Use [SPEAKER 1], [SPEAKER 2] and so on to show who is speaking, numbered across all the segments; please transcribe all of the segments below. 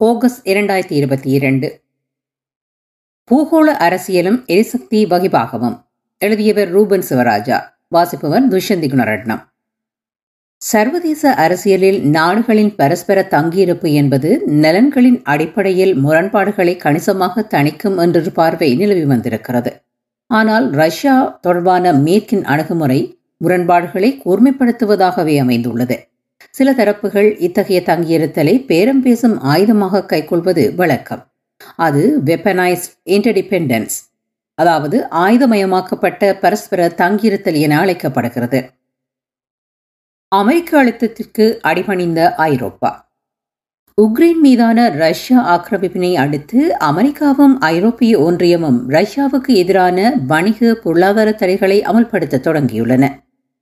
[SPEAKER 1] August இரண்டாயிரத்தி இருபத்தி இரண்டு. பூகோள அரசியலும் எரிசக்தி வகிபாகவும் எழுதியவர் ரூபன் சிவராஜா வாசிப்பவர் துஷ்யந்தி குணரட்னம். சர்வதேச அரசியலில் நாடுகளின் பரஸ்பர தங்கியிருப்பு என்பது நலன்களின் அடிப்படையில் முரண்பாடுகளை கணிசமாக தணிக்கும் என்ற பார்வை நிலவி வந்திருக்கிறது. ஆனால் ரஷ்யா தொடர்பான மேற்கின் அணுகுமுறை முரண்பாடுகளை கூர்மைப்படுத்துவதாகவே அமைந்துள்ளது. சில தரப்புகள் இத்தகைய தங்கியிருத்தலை பேரம் பேசும் ஆயுதமாக கைக்கொள்வது வழக்கம். அது வெப்பனைஸ்ட் இன்டர்டிபெண்டன்ஸ் அதாவது ஆயுதமயமாக்கப்பட்ட பரஸ்பர தங்கியிருத்தல் என அழைக்கப்படுகிறது. அமெரிக்க அழுத்தத்திற்கு அடிபணிந்த ஐரோப்பா. உக்ரைன் மீதான ரஷ்யா ஆக்கிரமிப்பினை அடுத்து அமெரிக்காவும் ஐரோப்பிய ஒன்றியமும் ரஷ்யாவுக்கு எதிரான வணிக பொருளாதார தடைகளை அமல்படுத்த தொடங்கியுள்ளன.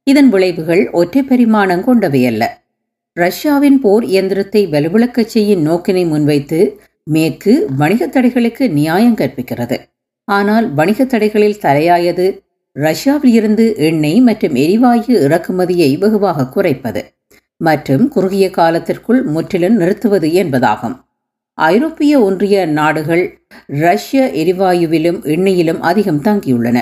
[SPEAKER 1] இதன் விளைவுகள் ஒற்றை பரிமாணம் கொண்டவையல்ல. ரஷ்யாவின் போர் இயந்திரத்தை வலுவிழக்கச் செய்யும் நோக்கினை முன்வைத்து மேற்கு வணிகத் தடைகளுக்கு நியாயம் கற்பிக்கிறது. ஆனால் வணிகத் தடைகளில் தலையாயது ரஷ்யாவில் இருந்து எண்ணெய் மற்றும் எரிவாயு இறக்குமதியை வெகுவாக குறைப்பது மற்றும் குறுகிய காலத்திற்குள் முற்றிலும் நிறுத்துவது என்பதாகும். ஐரோப்பிய ஒன்றிய நாடுகள் ரஷ்ய எரிவாயுவிலும் எண்ணெயிலும் அதிகம் தங்கியுள்ளன.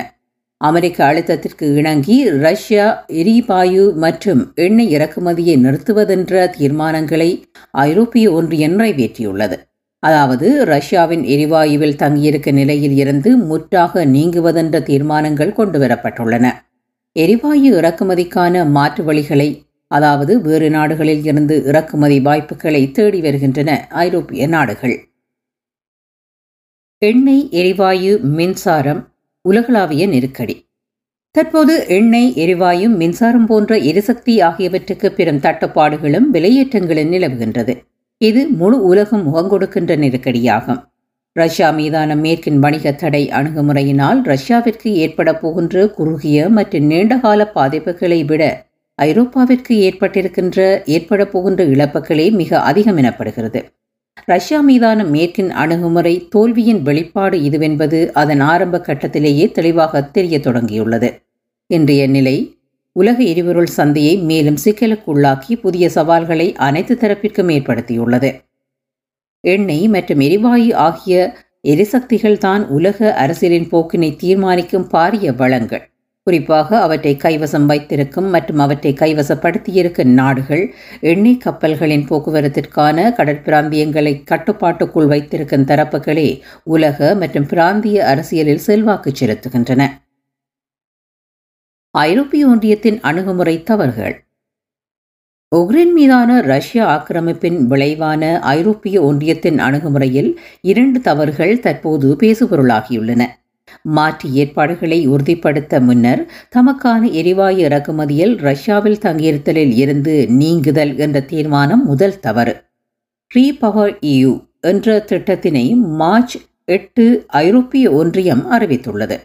[SPEAKER 1] அமெரிக்க அழுத்தத்திற்கு இணங்கி ரஷ்யா எரிவாயு மற்றும் எண்ணெய் இறக்குமதியை நிறுத்துவதென்ற தீர்மானங்களை ஐரோப்பிய ஒன்றியம் நிறைவேற்றியுள்ளது. அதாவது ரஷ்யாவின் எரிவாயுவில் தங்கியிருக்க நிலையில் இருந்து முற்றாக நீங்குவதென்ற தீர்மானங்கள் கொண்டுவரப்பட்டுள்ளன. எரிவாயு இறக்குமதிக்கான மாற்று வழிகளை அதாவது வேறு நாடுகளில் இருந்து இறக்குமதி வாய்ப்புகளை தேடி வருகின்றன ஐரோப்பிய நாடுகள். எண்ணெய் எரிவாயு மின்சாரம் உலகளாவிய நெருக்கடி. தற்போது எண்ணெய் எரிவாயு மின்சாரம் போன்ற எரிசக்தி ஆகியவற்றுக்கு பெரும் தட்டுப்பாடுகளும் விலையேற்றங்களும் நிலவுகின்றது. இது முழு உலகம் முகங்கொடுக்கின்ற நெருக்கடியாகும். ரஷ்யா மீதான மேற்கின் வணிக தடை அணுகுமுறையினால் ரஷ்யாவிற்கு ஏற்பட போகின்ற குறுகிய மற்றும் நீண்டகால பாதிப்புகளை விட ஐரோப்பாவிற்கு ஏற்பட்டிருக்கின்ற ஏற்பட போகின்ற இழப்புகளே மிக அதிகம் எனப்படுகிறது. ரஷ்யா மீதான மேற்கின் அணுகுமுறை தோல்வியின் வெளிப்பாடு இதுவென்பது அதன் ஆரம்ப கட்டத்திலேயே தெளிவாக தெரிய தொடங்கியுள்ளது. இன்றைய நிலை உலக எரிபொருள் சந்தையை மேலும் சிக்கலுக்குள்ளாக்கி புதிய சவால்களை அனைத்து தரப்பிற்கும் ஏற்படுத்தியுள்ளது. எண்ணெய் மற்றும் எரிவாயு ஆகிய எரிசக்திகள் தான் உலக அரசியலின் போக்கினை தீர்மானிக்கும் பாரிய வளங்கள். குறிப்பாக அவற்றை கைவசம் வைத்திருக்கும் மற்றும் அவற்றை கைவசப்படுத்தியிருக்கும் நாடுகள் எண்ணெய் கப்பல்களின் போக்குவரத்திற்கான கடற்பிராந்தியங்களை கட்டுப்பாட்டுக்குள் வைத்திருக்கும் தரப்புகளே உலக மற்றும் பிராந்திய அரசியலில் செல்வாக்கு செலுத்துகின்றன. ஐரோப்பிய ஒன்றியத்தின் அணுகுமுறை தவறுகள். உக்ரைன் மீதான ரஷ்ய ஆக்கிரமிப்பின் விளைவான ஐரோப்பிய ஒன்றியத்தின் அணுகுமுறையில் இரண்டு தவறுகள் தற்போது பேசுபொருளாகியுள்ளன. மாற்று ஏற்பாடுகளை உறுதிப்படுத்த முன்னர் தமக்கான எரிவாயு இறக்குமதியில் ரஷ்யாவில் தங்கியிருத்தலில் இருந்து நீங்குதல் என்ற தீர்மானம் முதல் தவறு. ரீபவர் பவர் இயு என்ற திட்டத்தினை மார்ச் எட்டு ஐரோப்பிய ஒன்றியம் அறிவித்துள்ளது.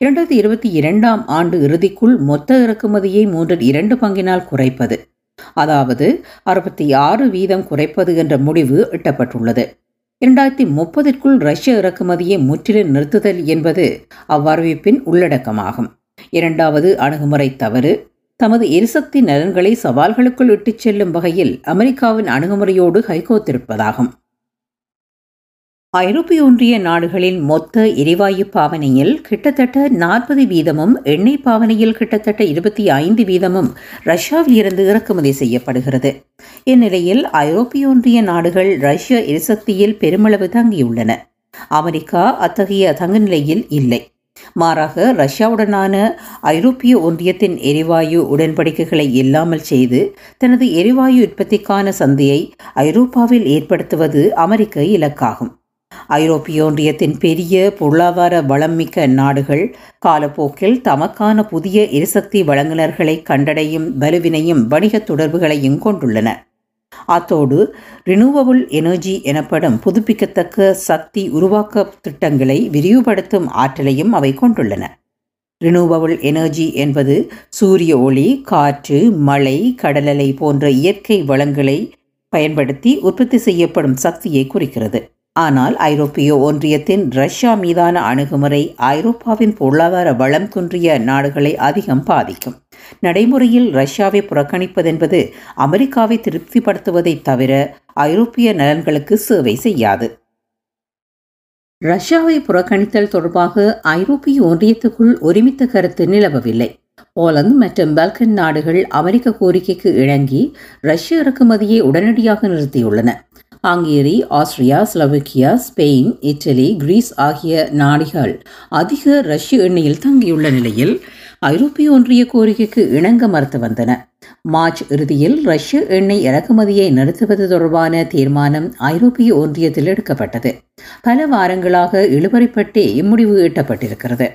[SPEAKER 1] இரண்டாயிரத்தி இருபத்தி இரண்டாம் ஆண்டு இறுதிக்குள் மொத்த இறக்குமதியை மூன்றில் இரண்டு பங்கினால் குறைப்பது அதாவது அறுபத்தி ஆறு வீதம் குறைப்பது என்ற முடிவு எட்டப்பட்டுள்ளது. இரண்டாயிரத்தி முப்பதிற்குள் ரஷ்ய இறக்குமதியை முற்றிலும் நிறுத்துதல் என்பது அவ்வறிவிப்பின் உள்ளடக்கமாகும். இரண்டாவது அணுகுமுறை தவறு. தமது எரிசக்தி நலன்களை சவால்களுக்குள் இட்டுச் செல்லும் வகையில் அமெரிக்காவின் அணுகுமுறையோடு கைகோத்திருப்பதாகும் ஐரோப்பிய ஒன்றிய நாடுகளின் மொத்த எரிவாயு பாவனையில் கிட்டத்தட்ட நாற்பது வீதமும் எண்ணெய் பாவனையில் கிட்டத்தட்ட இருபத்தி ஐந்து வீதமும் ரஷ்யாவில் இருந்து இறக்குமதி செய்யப்படுகிறது. இந்நிலையில் ஐரோப்பிய ஒன்றிய நாடுகள் ரஷ்ய எரிசக்தியில் பெருமளவு தங்கியுள்ளன. அமெரிக்கா அத்தகைய தங்கு நிலையில் இல்லை. மாறாக ரஷ்யாவுடனான ஐரோப்பிய ஒன்றியத்தின் எரிவாயு உடன்படிக்கைகளை இல்லாமல் செய்து தனது எரிவாயு உற்பத்திக்கான சந்தையை ஐரோப்பாவில் ஏற்படுத்துவது அமெரிக்க இலக்காகும். ஐரோப்பிய ஒன்றியத்தின் பெரிய பொருளாதார வளம்மிக்க நாடுகள் காலப்போக்கில் தமக்கான புதிய எரிசக்தி வழங்குநர்களை கண்டடையும் வலுவினையும் வணிக தொடர்புகளையும் கொண்டுள்ளன. அத்தோடு ரினூவபிள் எனர்ஜி எனப்படும் புதுப்பிக்கத்தக்க சக்தி உருவாக்க திட்டங்களை விரிவுபடுத்தும் ஆற்றலையும் அவை கொண்டுள்ளன. ரினூவபிள் எனர்ஜி என்பது சூரிய ஒளி காற்று மழை கடலலை போன்ற இயற்கை வளங்களை பயன்படுத்தி உற்பத்தி செய்யப்படும் சக்தியை குறிக்கிறது. ஆனால் ஐரோப்பிய ஒன்றியத்தின் ரஷ்யா மீதான அணுகுமுறை ஐரோப்பாவின் பொருளாதார வளம் குன்றிய நாடுகளை அதிகம் பாதிக்கும். நடைமுறையில் ரஷ்யாவை புறக்கணிப்பதென்பது அமெரிக்காவை திருப்திப்படுத்துவதைத் தவிர ஐரோப்பிய நலன்களுக்கு சேவை செய்யாது. ரஷ்யாவை புறக்கணித்தல் தொடர்பாக ஐரோப்பிய ஒன்றியத்துக்குள் ஒருமித்த கருத்து நிலவவில்லை. போலந்து மற்றும் பல்கன் நாடுகள் அமெரிக்க கோரிக்கைக்கு இணங்கி ரஷ்ய இறக்குமதியை உடனடியாக நிறுத்தியுள்ளன. Hungary Austria Slovakia Spain Italy Greece ஆகிய நாடுகள் அதிக ரஷ்ய எண்ணெயில் தங்கியுள்ள நிலையில் ஐரோப்பிய ஒன்றிய கோரிக்கைக்கு இணங்க மறுத்து வந்தன. மார்ச் இறுதியில் ரஷ்ய எண்ணெய் இறக்குமதியை நிறுத்துவது தொடர்பான தீர்மானம் ஐரோப்பிய ஒன்றியத்தில் எடுக்கப்பட்டது. பல வாரங்களாக இழுபறிப்பட்டே இம்முடிவு எட்டப்பட்டிருக்கிறது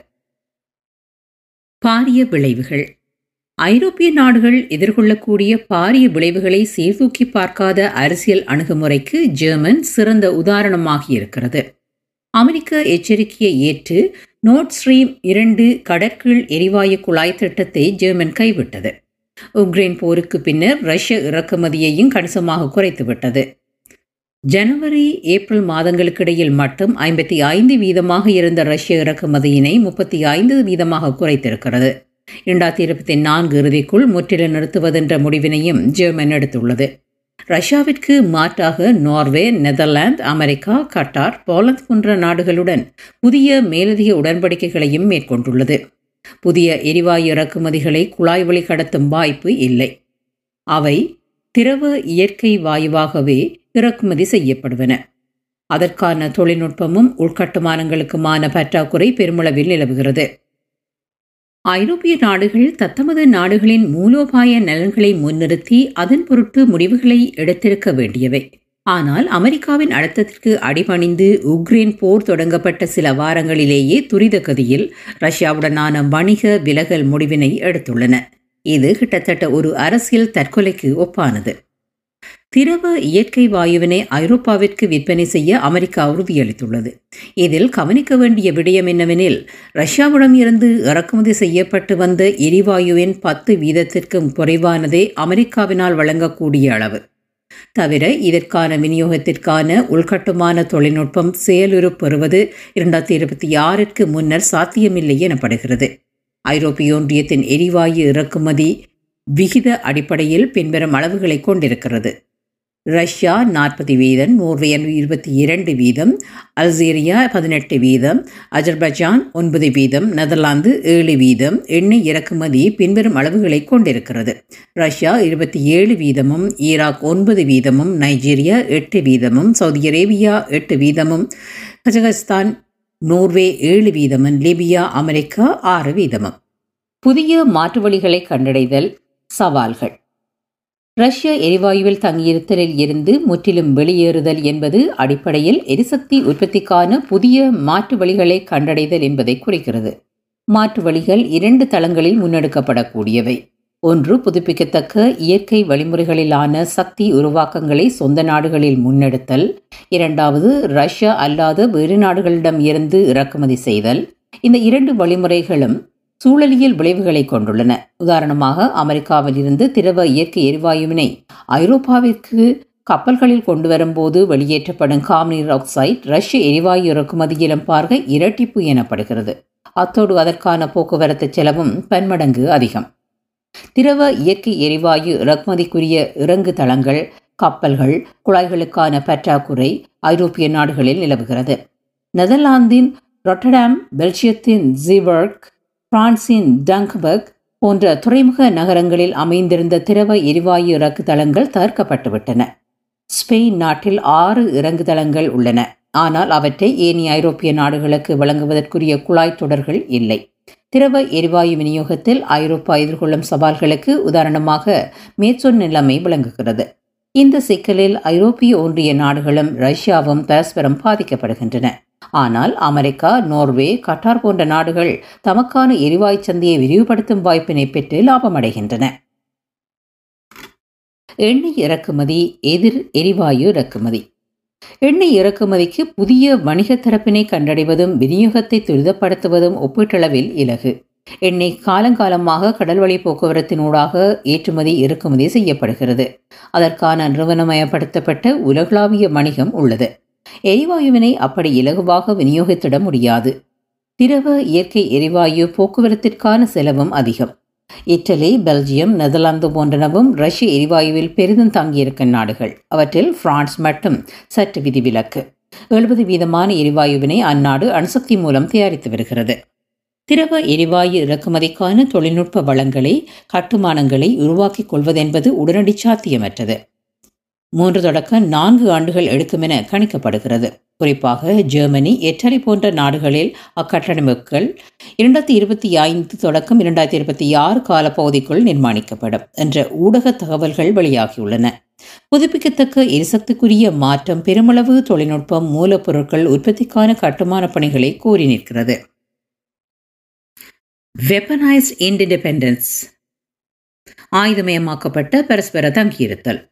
[SPEAKER 1] பாரிய விளைவுகள். ஐரோப்பிய நாடுகள் எதிர்கொள்ளக்கூடிய பாரிய விளைவுகளை சீர்தூக்கி பார்க்காத அரசியல் அணுகுமுறைக்கு ஜெர்மன் சிறந்த உதாரணமாகியிருக்கிறது அமெரிக்க எச்சரிக்கையை ஏற்று நோட் ஸ்ட்ரீம் இரண்டு கடற்கீழ் எரிவாயு குழாய் திட்டத்தை ஜெர்மன் கைவிட்டது. உக்ரைன் போருக்கு பின்னர் ரஷ்ய இறக்குமதியையும் கணிசமாக குறைத்துவிட்டது. ஜனவரி ஏப்ரல் மாதங்களுக்கிடையில் மட்டும் ஐம்பத்தி ஐந்து வீதமாக இருந்த ரஷ்ய இறக்குமதியினை முப்பத்தி ஐந்து வீதமாக குறைத்திருக்கிறது. இரண்டாயிரத்தி இருபத்தி நான்கு இறுதிக்குள் முற்றிலும் நிறுத்துவதென்ற முடிவினையும் ஜெர்மன் எடுத்துள்ளது. ரஷ்யாவிற்கு மாற்றாக Norway Netherlands America Qatar Poland போன்ற நாடுகளுடன் புதிய மேலதிக உடன்படிக்கைகளையும் மேற்கொண்டுள்ளது. புதிய எரிவாயு இறக்குமதிகளை குழாய் வழி கடத்தும் வாய்ப்பு இல்லை. அவை திரவ இயற்கை வாயுவாகவே இறக்குமதி செய்யப்படுவன. அதற்கான தொழில்நுட்பமும் உள்கட்டுமானங்களுக்குமான பற்றாக்குறை பெருமளவில் நிலவுகிறது. ஐரோப்பிய நாடுகள் தத்தமது நாடுகளின் மூலோபாய நலன்களை முன்னிறுத்தி அதன் பொருட்டு முடிவுகளை எடுத்திருக்க வேண்டியவை. ஆனால் அமெரிக்காவின் அழுத்தத்திற்கு அடிபணிந்து உக்ரைன் போர் தொடங்கப்பட்ட சில வாரங்களிலேயே துரித கதியில் ரஷ்யாவுடனான வணிக விலகல் முடிவினை எடுத்துள்ளன. இது கிட்டத்தட்ட ஒரு அரசியல் தற்கொலைக்கு ஒப்பானது. திரவ இயற்கை வாயுவினை ஐரோப்பாவிற்கு விற்பனை செய்ய அமெரிக்கா உறுதியளித்துள்ளது. இதில் கவனிக்க வேண்டிய விடயம் என்னவெனில் ரஷ்யாவிடம் இருந்து இறக்குமதி செய்யப்பட்டு வந்த எரிவாயுவின் பத்து வீதத்திற்கும் குறைவானதே அமெரிக்காவினால் வழங்கக்கூடிய அளவு. தவிர இதற்கான விநியோகத்திற்கான உள்கட்டுமான தொழில்நுட்பம் செயலுறு பெறுவது இரண்டாயிரத்தி இருபத்தி ஆறிற்கு முன்னர் சாத்தியமில்லை எனப்படுகிறது. ஐரோப்பிய ஒன்றியத்தின் எரிவாயு இறக்குமதி விகித அடிப்படையில் பின்வரும் அளவுகளை கொண்டிருக்கிறது. ரஷ்யா நாற்பது வீதம் நோர்வே இருபத்தி இரண்டு வீதம் அல்ஜீரியா பதினெட்டு வீதம் அஜர்பைஜான் ஒன்பது வீதம் நெதர்லாந்து ஏழு வீதம். எண்ணெய் இறக்குமதி பின்வரும் அளவுகளை கொண்டிருக்கிறது. ரஷ்யா இருபத்தி ஏழு வீதமும் ஈராக் ஒன்பது வீதமும் நைஜீரியா எட்டு வீதமும் சவுதி அரேபியா எட்டு வீதமும் கஜகஸ்தான் நோர்வே ஏழு வீதமும் லிபியா அமெரிக்கா ஆறு வீதமும். புதிய மாற்று வழிகளை கண்டடைதல் சவால்கள். ரஷ்ய எரிவாயுவில் தங்கியிருத்தலில் இருந்து முற்றிலும் வெளியேறுதல் என்பது அடிப்படையில் எரிசக்தி உற்பத்திக்கான புதிய மாற்று வழிகளை கண்டடைதல் என்பதை குறிக்கிறது. மாற்று வழிகள் இரண்டு தளங்களில் முன்னெடுக்கப்படக்கூடியவை. ஒன்று புதுப்பிக்கத்தக்க இயற்கை வழிமுறைகளிலான சக்தி உருவாக்கங்களை சொந்த நாடுகளில் முன்னெடுத்தல். இரண்டாவது ரஷ்யா அல்லாத வேறு நாடுகளிடம் இருந்து இறக்குமதி செய்தல். இந்த இரண்டு வழிமுறைகளும் சூழலியல் விளைவுகளை கொண்டுள்ளன. உதாரணமாக அமெரிக்காவில் இருந்து திரவ இயற்கை எரிவாயுவினை ஐரோப்பாவிற்கு கப்பல்களில் கொண்டு வரும்போது வெளியேற்றப்படும் கார்பனீர் ஆக்சைடு ரஷ்ய எரிவாயு இறக்குமதியிலும் பார்க்க இரட்டிப்பு எனப்படுகிறது. அத்தோடு அதற்கான போக்குவரத்து செலவும் பன்மடங்கு அதிகம். திரவ இயற்கை எரிவாயு இறக்குமதிக்குரிய இறங்கு தளங்கள் கப்பல்கள் குழாய்களுக்கான பற்றாக்குறை ஐரோப்பிய நாடுகளில் நிலவுகிறது. நெதர்லாந்தின் ரொட்டடாம் பெல்ஜியத்தின் ஜிபர்க் பிரான்சின் டங்க்பர்க் போன்ற துறைமுக நகரங்களில் அமைந்திருந்த திரவ எரிவாயு இறக்கு தளங்கள் தகர்க்கப்பட்டுவிட்டன. ஸ்பெயின் நாட்டில் ஆறு இறங்கு தளங்கள் உள்ளன. ஆனால் அவற்றை ஏனைய ஐரோப்பிய நாடுகளுக்கு வழங்குவதற்குரிய குழாய் தொடர்கள் இல்லை. திரவ எரிவாயு விநியோகத்தில் ஐரோப்பா எதிர்கொள்ளும் சவால்களுக்கு உதாரணமாக மேற்சொன் நிலைமை விளங்குகிறது. இந்த சிக்கலில் ஐரோப்பிய ஒன்றிய நாடுகளும் ரஷ்யாவும் பரஸ்பரம் பாதிக்கப்படுகின்றன. ஆனால் அமெரிக்கா நோர்வே கட்டார் போன்ற நாடுகள் தமக்கான எரிவாயு சந்தையை விரிவுபடுத்தும் வாய்ப்பினை பெற்று லாபமடைகின்றன. எண்ணெய் இறக்குமதி எதிர் எரிவாயு இறக்குமதி. எண்ணெய் இறக்குமதிக்கு புதிய வணிக தரப்பினை கண்டடைவதும் விநியோகத்தை துரிதப்படுத்துவதும் ஒப்பீட்டளவில் இலகு. எண்ணெய் காலங்காலமாக கடல்வழி போக்குவரத்தினூடாக ஏற்றுமதி இறக்குமதி செய்யப்படுகிறது. அதற்கான நிறுவனமயப்படுத்தப்பட்ட உலகளாவிய வணிகம் உள்ளது. எரிவாயுவினை அப்படி இலகுவாக விநியோகித்திட முடியாது. திரவ இயற்கை எரிவாயு போக்குவரத்திற்கான செலவும் அதிகம். இட்டலி பெல்ஜியம் நெதர்லாந்து போன்றனவும் ரஷ்ய எரிவாயுவில் பெரிதும் தங்கியிருக்கும் நாடுகள். அவற்றில் பிரான்ஸ் மட்டும் சற்று விதிவிலக்கு. எழுபது வீதமான எரிவாயுவினை அந்நாடு அணுசக்தி மூலம் தயாரித்து வருகிறது. திரவ எரிவாயு இறக்குமதிக்கான தொழில்நுட்ப வளங்களை கட்டுமானங்களை உருவாக்கிக் கொள்வதென்பது உடனடி சாத்தியமற்றது. மூன்று தொடக்க நான்கு ஆண்டுகள் எடுக்கும் என கணிக்கப்படுகிறது. குறிப்பாக ஜெர்மனி எட்டரி போன்ற நாடுகளில் அக்கட்டமைப்புகள் இரண்டாயிரத்தி இருபத்தி ஐந்து தொடக்கம் இரண்டாயிரத்தி இருபத்தி ஆறு காலப்பகுதிக்குள் நிர்மாணிக்கப்படும் என்ற ஊடக தகவல்கள் வெளியாகியுள்ளன. புதுப்பிக்கத்தக்க எரிசக்திக்குரிய மாற்றம் பெருமளவு தொழில்நுட்பம் மூலப்பொருட்கள் உற்பத்திக்கான கட்டுமான பணிகளை கோரி நிற்கிறது. வெப்பனைஸ்ட் இன்டிபெண்டன்ஸ் ஆயுதமயமாக்கப்பட்ட பரஸ்பர தங்கியிருத்தல்.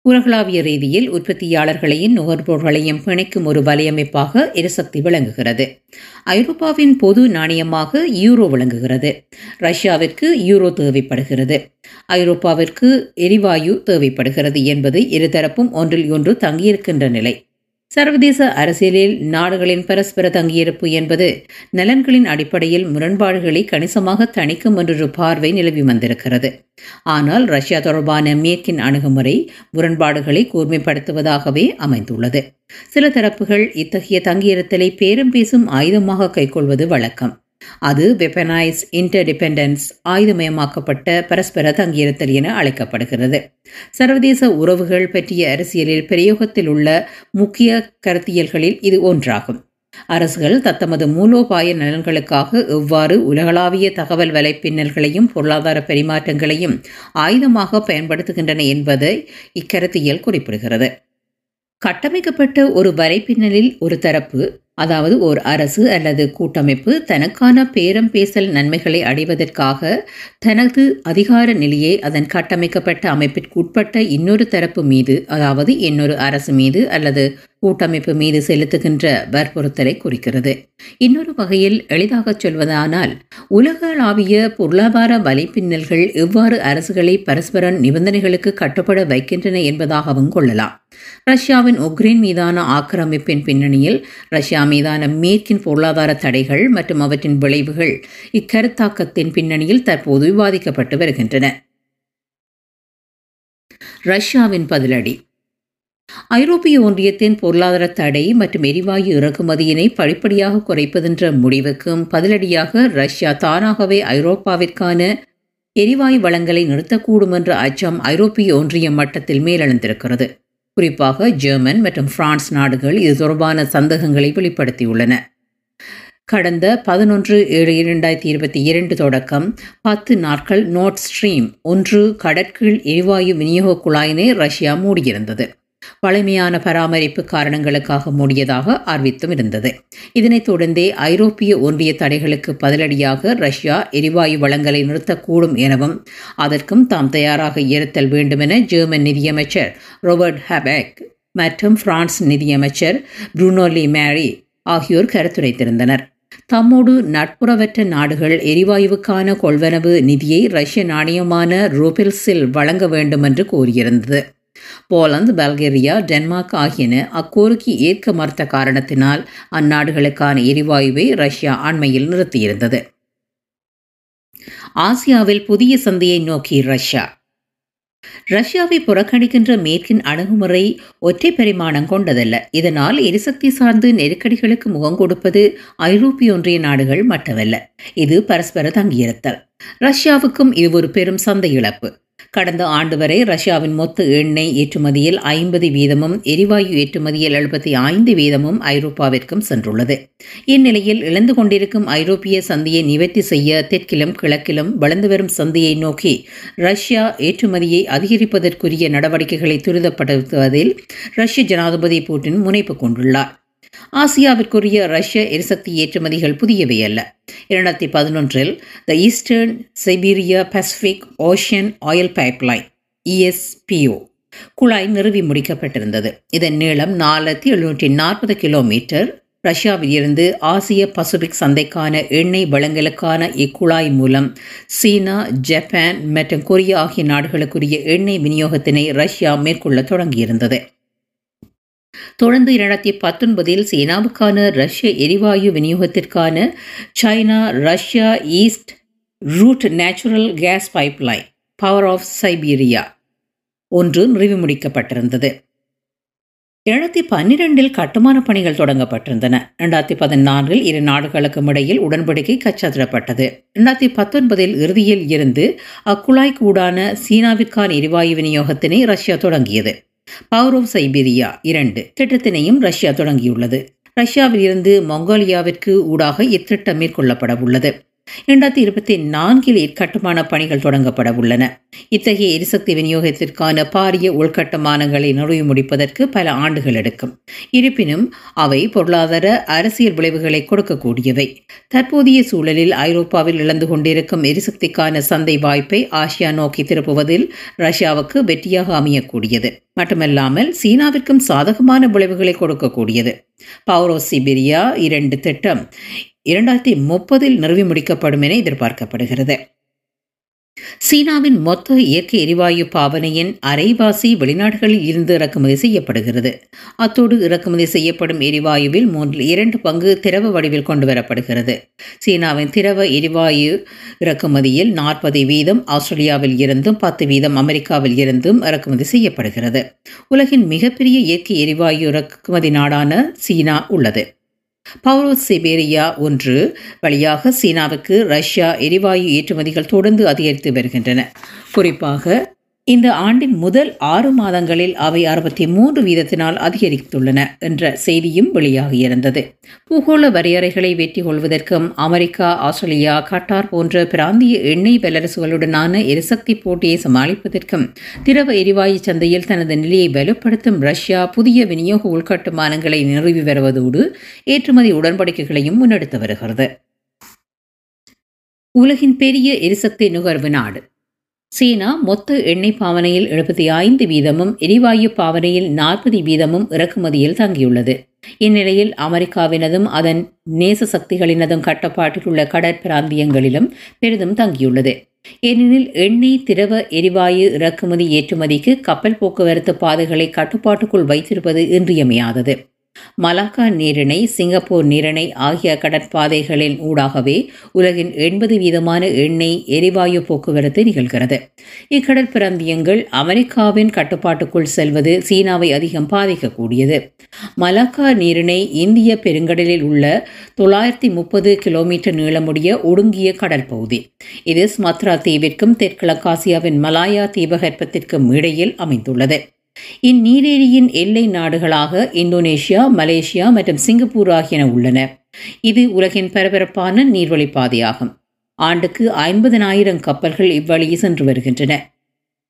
[SPEAKER 1] உலகளாவிய ரீதியில் உற்பத்தியாளர்களையும் நுகர்வோர்களையும் பிணைக்கும் ஒரு வலையமைப்பாக எரிசக்தி விளங்குகிறது. ஐரோப்பாவின் பொது நாணயமாக யூரோ விளங்குகிறது. ரஷ்யாவிற்கு யூரோ தேவைப்படுகிறது. ஐரோப்பாவிற்கு எரிவாயு தேவைப்படுகிறது என்பது இருதரப்பும் ஒன்றில் ஒன்று தங்கியிருக்கின்ற நிலை. சர்வதேச அரசியலில் நாடுகளின் பரஸ்பர தங்கியிருப்பு என்பது நலன்களின் அடிப்படையில் முரண்பாடுகளை கணிசமாக தணிக்கும் என்றொரு பார்வை நிலவி வந்திருக்கிறது. ஆனால் ரஷ்யா தொடர்பான மேற்கின் அணுகுமுறை முரண்பாடுகளை கூர்மைப்படுத்துவதாகவே அமைந்துள்ளது. சில தரப்புகள் இத்தகைய தங்கியிருத்தலை பேரம் பேசும் ஆயுதமாக கைக்கொள்வது வழக்கம். அது வெப்பனைஸ் இன்டர்டிபெண்டன்ஸ் ஆயுதமயமாக்கப்பட்ட பரஸ்பர தங்கியிருத்தல் என அழைக்கப்படுகிறது. சர்வதேச உறவுகள் பற்றிய அரசியலில் பிரயோகத்தில் உள்ள முக்கிய கருத்தியல்களில் இது ஒன்றாகும். அரசுகள் தத்தமது மூலோபாய நலன்களுக்காக எவ்வாறு உலகளாவிய தகவல் வலைப்பின்னல்களையும் பொருளாதார பரிமாற்றங்களையும் ஆயுதமாக பயன்படுத்துகின்றன என்பதை இக்கருத்தியல் குறிப்பிடுகிறது. கட்டமைக்கப்பட்ட ஒரு வலைப்பின்னலில் ஒரு தரப்பு அதாவது ஓர் அரசு அல்லது கூட்டமைப்பு தனக்கான பேரம் பேசல் நன்மைகளை அடைவதற்காக தனது அதிகார நிலையை அதன் கட்டமைக்கப்பட்ட அமைப்பிற்குட்பட்ட இன்னொரு தரப்பு மீது அதாவது இன்னொரு அரசு மீது அல்லது கூட்டமைப்பு மீது செலுத்துகின்ற வற்புறுத்தலை குறிக்கிறது. இன்னொரு வகையில் எளிதாக சொல்வதானால் உலகளாவிய பொருளாதார வலைப்பின்னல்கள் எவ்வாறு அரசுகளை பரஸ்பர நிபந்தனைகளுக்கு கட்டுப்பட வைக்கின்றன என்பதாகவும் கொள்ளலாம். ரஷ்யாவின் உக்ரைன் மீதான ஆக்கிரமிப்பின் பின்னணியில் ரஷ்யா மீதான மேற்கின் பொருளாதார தடைகள் மற்றும் அவற்றின் விளைவுகள் இக்கருத்தாக்கத்தின் பின்னணியில் தற்போது விவாதிக்கப்பட்டு வருகின்றன. ரஷ்யாவின் பதிலடி. ஐரோப்பிய ஒன்றியத்தின் பொருளாதார தடை மற்றும் எரிவாயு இறக்குமதியினை படிப்படியாக குறைப்பதென்ற முடிவுக்கும் பதிலடியாக ரஷ்யா தானாகவே ஐரோப்பாவிற்கான எரிவாயு வளங்களை நிறுத்தக்கூடும் என்ற அச்சம் ஐரோப்பிய ஒன்றிய மட்டத்தில் மேலெழுந்திருக்கிறது. குறிப்பாக ஜெர்மன் மற்றும் பிரான்ஸ் நாடுகள் இது தொடர்பான சந்தேகங்களை வெளிப்படுத்தியுள்ளன. கடந்த பதினொன்று ஏழு இரண்டாயிரத்தி இருபத்தி இரண்டு தொடக்கம் பத்து நாட்கள் நோட் ஸ்ட்ரீம் ஒன்று கடற்கீழ் எரிவாயு விநியோக குழாயினை ரஷ்யா மூடியிருந்தது. பழமையான பராமரிப்பு காரணங்களுக்காக மூடியதாக அறிவித்தும் இருந்தது. இதனைத் தொடர்ந்தே ஐரோப்பிய ஒன்றிய தடைகளுக்கு பதிலடியாக ரஷ்யா எரிவாயு வளங்களை நிறுத்தக்கூடும் எனவும் அதற்கும் தாம் தயாராக இருத்தல் வேண்டுமென ஜெர்மன் நிதியமைச்சர் ரோபர்ட் ஹபேக் மற்றும் பிரான்ஸ் நிதியமைச்சர் புரூனோலி மேரி ஆகியோர் கருத்துரைத்திருந்தனர். தம்மோடு நட்புறவற்ற நாடுகள் எரிவாயுவுக்கான கொள்வனவு நிதியை ரஷ்ய நாணயமான ரூபில்ஸில் வழங்க வேண்டும் என்று கூறியிருந்தது. போலந்து பல்கேரியா டென்மார்க் ஆகியன அக்கோரிக்கை ஏற்க மறுத்த காரணத்தினால் அந்நாடுகளுக்கான எரிவாயுவை ரஷ்யா அண்மையில் நிறுத்தியிருந்தது. ஆசியாவில் புதிய சந்தையை நோக்கி ரஷ்யா. ரஷ்யாவை புறக்கணிக்கின்ற மேற்கின் அணுகுமுறை ஒற்றை பரிமாணம் கொண்டதல்ல. இதனால் எரிசக்தி சார்ந்து நெருக்கடிகளுக்கு முகம் கொடுப்பது ஐரோப்பிய ஒன்றிய நாடுகள் மட்டுமல்ல. இது பரஸ்பர தங்கியிருத்தல். ரஷ்யாவுக்கும் இது ஒரு பெரும் சந்தை இழப்பு. கடந்த ஆண்டு வரை ரஷ்யாவின் மொத்த எண்ணெய் ஏற்றுமதியில் ஐம்பது வீதமும் எரிவாயு ஏற்றுமதியில் எழுபத்தி ஐந்து வீதமும் ஐரோப்பாவிற்கும் சென்றுள்ளது. இந்நிலையில் இழந்து கொண்டிருக்கும் ஐரோப்பிய சந்தையை நிவர்த்தி செய்ய தெற்கிலும் கிழக்கிலும் வளர்ந்து வரும் சந்தையை நோக்கி ரஷ்யா ஏற்றுமதியை அதிகரிப்பதற்குரிய நடவடிக்கைகளை துரிதப்படுத்துவதில் ரஷ்ய ஜனாதிபதி புட்டின் முனைப்பு கொண்டுள்ளார். ஆசியாவிற்குரிய ரஷ்ய எரிசக்தி ஏற்றுமதிகள் புதியவை அல்ல. இரண்டாயிரத்தி பதினொன்றில் the Eastern Siberia Pacific Ocean oil pipeline ESPO குழாய் நிறுவி முடிக்கப்பட்டிருந்தது. இதன் நீளம் நாலாயிரத்தி எழுநூற்றி நாற்பது கிலோமீட்டர். ரஷ்யாவில் இருந்து ஆசிய பசிபிக் சந்தைக்கான எண்ணெய் வளங்களுக்கான இக்குழாய் மூலம் சீனா ஜப்பான் மற்றும் கொரியா ஆகிய நாடுகளுக்குரிய எண்ணெய் விநியோகத்தினை ரஷ்யா மேற்கொள்ள தொடங்கியிருந்தது. தொடர்ந்து இரண்டாயிரத்தி பத்தொன்பதில் சீனாவுக்கான ரஷ்ய எரிவாயு விநியோகத்திற்கான China Russia east route natural gas pipeline power of Siberia ஒன்று நிறைவு முடிக்கப்பட்டிருந்தது. இரண்டாயிரத்தி பன்னிரெண்டில் கட்டுமான பணிகள் தொடங்கப்பட்டிருந்தன. இரண்டாயிரத்தி பதினான்கில் இரு நாடுகளுக்கும் இடையில் உடன்படிக்கை கச்சாத்திடப்பட்டது இரண்டாயிரத்தி பத்தொன்பதில் இறுதியில் இருந்து அக்குழாய் கூடான சீனாவிற்கான எரிவாயு விநியோகத்தினை ரஷ்யா தொடங்கியது. பவர் ஆஃப் சைபீரியா இரண்டு திட்டத்தினையும் ரஷ்யா தொடங்கியுள்ளது. ரஷ்யாவில் இருந்து மங்கோலியாவிற்கு ஊடாக இத்திட்டம் மேற்கொள்ளப்பட உள்ளது இரண்டாயிரத்தி இருபத்தி நான்கில் இக்கட்டுமான பணிகள் தொடங்கப்பட உள்ளன. இத்தகைய எரிசக்தி விநியோகத்திற்கான பாரிய உள்கட்டுமானங்களை நிறுவி முடிப்பதற்கு பல ஆண்டுகள் எடுக்கும். இருப்பினும் அவை பொருளாதார அரசியல் விளைவுகளை கொடுக்கக்கூடியவை. தற்போதைய சூழலில் ஐரோப்பாவில் இழந்து கொண்டிருக்கும் எரிசக்திக்கான சந்தை வாய்ப்பை ஆசியா நோக்கி திருப்புவதில் ரஷ்யாவுக்கு வெற்றியாக அமையக்கூடியது. மட்டுமல்லாமல் சீனாவிற்கும் சாதகமான விளைவுகளை கொடுக்கக்கூடியது. பவுரோ சிபிரியா இரண்டு திட்டம் இரண்டாயிரத்தி முப்பதில் நிறுவி முடிக்கப்படும் என எதிர்பார்க்கப்படுகிறது. சீனாவின் மொத்த இயற்கை எரிவாயு பாவனையின் அரைவாசி வெளிநாடுகளில் இருந்து இறக்குமதி செய்யப்படுகிறது. அத்தோடு இறக்குமதி செய்யப்படும் எரிவாயுவில் மூன்றில் இரண்டு பங்கு திரவ வடிவில் கொண்டு வரப்படுகிறது சீனாவின் திரவ எரிவாயு இறக்குமதியில் நாற்பது வீதம் ஆஸ்திரேலியாவில் இருந்தும் பத்து வீதம் அமெரிக்காவில் இருந்தும் இறக்குமதி செய்யப்படுகிறது. உலகின் மிகப்பெரிய இயற்கை எரிவாயு இறக்குமதி நாடான சீனா உள்ளது. பவுரோ சிபேரியா ஒன்று வழியாக சீனாவுக்கு ரஷ்யா எரிவாயு ஏற்றுமதிகள் தொடர்ந்து அதிகரித்து வருகின்றன. குறிப்பாக இந்த ஆண்டின் முதல் ஆறு மாதங்களில் அவை அறுபத்தி மூன்று வீதத்தினால் அதிகரித்துள்ளன என்ற செய்தியும் வெளியாகியிருந்தது. பூகோள வரையறைகளை வெற்றி கொள்வதற்கும் அமெரிக்கா ஆஸ்திரேலியா கட்டார் போன்ற பிராந்திய எண்ணெய் வல்லரசுகளுடனான எரிசக்தி போட்டியை சமாளிப்பதற்கும் திரவ எரிவாயு சந்தையில் தனது நிலையை வலுப்படுத்தும் ரஷ்யா புதிய விநியோக உள்கட்டுமானங்களை நிறுவி வருவதோடு ஏற்றுமதி உடன்படிக்கைகளையும் முன்னெடுத்து வருகிறது. உலகின் பெரிய எரிசக்தி நுகர்வு நாடு. சீனா மொத்த எண்ணெய் பாவனையில் எழுபத்தி ஐந்து வீதமும் எரிவாயு பாவனையில் நாற்பது வீதமும் இறக்குமதியில் தங்கியுள்ளது. இந்நிலையில் அமெரிக்காவினதும் அதன் நேச சக்திகளினதும் கட்டுப்பாட்டில் உள்ள கடற்பிராந்தியங்களிலும் பெரிதும் தங்கியுள்ளது. ஏனெனில் எண்ணெய் திரவ எரிவாயு இறக்குமதி ஏற்றுமதிக்கு கப்பல் போக்குவரத்து பாதைகளை கட்டுப்பாட்டுக்குள் வைத்திருப்பது இன்றியமையாதது. மலாக்கா நீரிணை சிங்கப்பூர் நீரிணை ஆகிய கடற்பாதைகளின் ஊடாகவே உலகின் எண்பது வீதமான எண்ணெய் எரிவாயு போக்குவரத்து நிகழ்கிறது. இக்கடற்பிராந்தியங்கள் அமெரிக்காவின் கட்டுப்பாட்டுக்குள் செல்வது சீனாவை அதிகம் பாதிக்கக்கூடியது. மலாக்கா நீரிணை இந்திய பெருங்கடலில் உள்ள தொள்ளாயிரத்தி முப்பது கிலோமீட்டர் நீளமுடைய ஒடுங்கிய கடற்பகுதி இது ஸ்மத்ரா தீவிற்கும் தெற்கிழக்காசியாவின் மலாயா தீபகற்பத்திற்கும் இடையில் அமைந்துள்ளது. இந்நீரேரியின் எல்லை நாடுகளாக இந்தோனேஷியா மலேசியா மற்றும் சிங்கப்பூர் ஆகியன உள்ளன. இது உலகின் பரபரப்பான நீர்வழிப்பாதையாகும் ஆண்டுக்கு ஐம்பதனாயிரம் கப்பல்கள் இவ்வழியே சென்று வருகின்றன.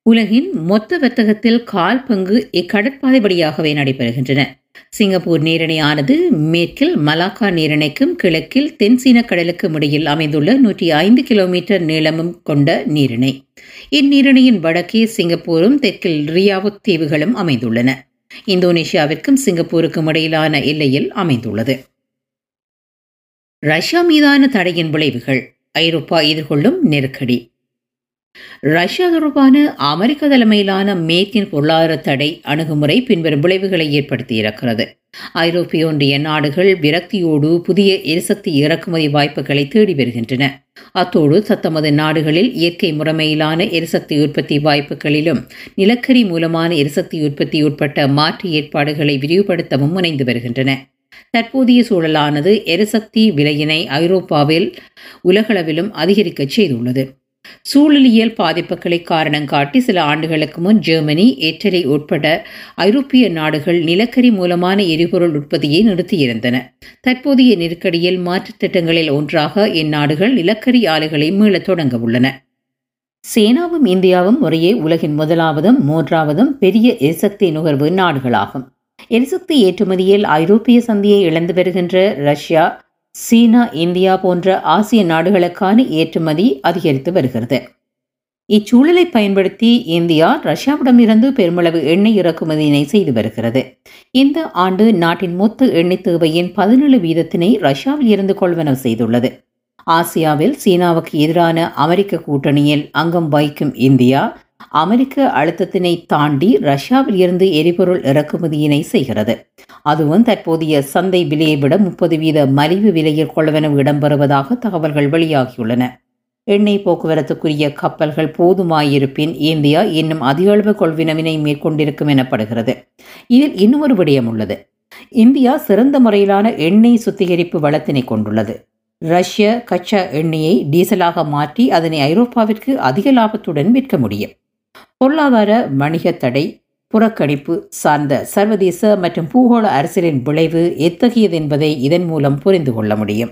[SPEAKER 1] உலகின் மொத்த வர்த்தகத்தில் கால் பங்கு இக்கடற்பாதை வழியாகவே நடைபெறுகின்றன. சிங்கப்பூர் நீரிணையானது மேற்கில் மலாக்கா நீரிணைக்கும் கிழக்கில் தென்சீன கடலுக்கும் இடையில் அமைந்துள்ள நூற்றி ஐந்து கிலோமீட்டர் நீளமும் கொண்ட நீரிணை. இந்நிரணியின் வடக்கே சிங்கப்பூரும் தெற்கில் ரியாவுத் தீவுகளும் அமைந்துள்ளன. இந்தோனேஷியாவிற்கும் சிங்கப்பூருக்கும் இடையிலான எல்லையில் அமைந்துள்ளது. ரஷ்யா மீதான தடையின் விளைவுகள். ஐரோப்பா எதிர்கொள்ளும் நெருக்கடி. ரஷ்யா தொடர்பான அமெரிக்க தலைமையிலான மேற்கின் பொருளாதார தடை அணுகுமுறை பின்வரும் விளைவுகளை ஏற்படுத்தியிருக்கிறது. ஐரோப்பிய ஒன்றிய நாடுகள் விரக்தியோடு புதிய எரிசக்தி இறக்குமதி வாய்ப்புகளை தேடி வருகின்றன. அத்தோடு தத்தமது நாடுகளில் இயற்கை முறைமையிலான எரிசக்தி உற்பத்தி வாய்ப்புகளிலும் நிலக்கரி மூலமான எரிசக்தி உற்பத்தி உட்பட்ட மாற்று ஏற்பாடுகளை விரிவுபடுத்தவும் முனைந்து வருகின்றன. தற்போதைய சூழலானது எரிசக்தி விலையினை ஐரோப்பாவில் உலகளவிலும் அதிகரிக்கச் செய்துள்ளது. சூழலியல் பாதிப்புகளை காரணம் காட்டி சில ஆண்டுகளுக்கு முன் ஜெர்மனி இட்டலி உட்பட ஐரோப்பிய நாடுகள் நிலக்கரி மூலமான எரிபொருள் உற்பத்தியை நிறுத்தியிருந்தன. தற்போதைய நெருக்கடியில் மாற்றுத் திட்டங்களில் ஒன்றாக இந்நாடுகள் நிலக்கரி ஆலைகளை மீளத் தொடங்க உள்ளன. சீனாவும் இந்தியாவும் முறையே உலகின் முதலாவதும் மூன்றாவதும் பெரிய எரிசக்தி நுகர்வு நாடுகளாகும். எரிசக்தி ஏற்றுமதியில் ஐரோப்பிய சந்தையை இழந்து வருகின்ற ரஷ்யா சீனா இந்தியா போன்ற ஆசிய நாடுகளுக்கான ஏற்றுமதி அதிகரித்து வருகிறது. இச்சூழலை பயன்படுத்தி இந்தியா ரஷ்யாவிடமிருந்து பெருமளவு எண்ணெய் இறக்குமதியினை செய்து வருகிறது. இந்த ஆண்டு நாட்டின் மொத்த எண்ணெய் தேவையின் பதினேழு வீதத்தினை ரஷ்யாவில் இருந்து கொள்வனவு செய்துள்ளது. ஆசியாவில் சீனாவுக்கு எதிரான அமெரிக்க கூட்டணியில் அங்கம் வகிக்கும் இந்தியா அமெரிக்க அழுத்தத்தினை தாண்டி ரஷ்யாவில் இருந்து எரிபொருள் இறக்குமதியினை செய்கிறது. அதுவும் தற்போதைய சந்தை விலையை விட முப்பது வீத மலிவு விலையில் கொள்ளவெனவு இடம்பெறுவதாக தகவல்கள் வெளியாகியுள்ளன. எண்ணெய் போக்குவரத்துக்குரிய கப்பல்கள் போதுமாயிருப்பின் இந்தியா இன்னும் அதிக அளவு கொள்வினவினை மேற்கொண்டிருக்கும் எனப்படுகிறது. இதில் இன்னும் ஒரு விடயம் உள்ளது. இந்தியா சிறந்த முறையிலான எண்ணெய் சுத்திகரிப்பு வளத்தினை கொண்டுள்ளது. ரஷ்ய கச்சா எண்ணெயை டீசலாக மாற்றி அதனை ஐரோப்பாவிற்கு அதிக லாபத்துடன் விற்க முடியும். பொருளாதார வணிக தடை புறக்கணிப்பு சார்ந்த சர்வதேச மற்றும் பூகோள அரசியலின் விளைவு எத்தகையது என்பதை இதன் மூலம் புரிந்து கொள்ள முடியும்.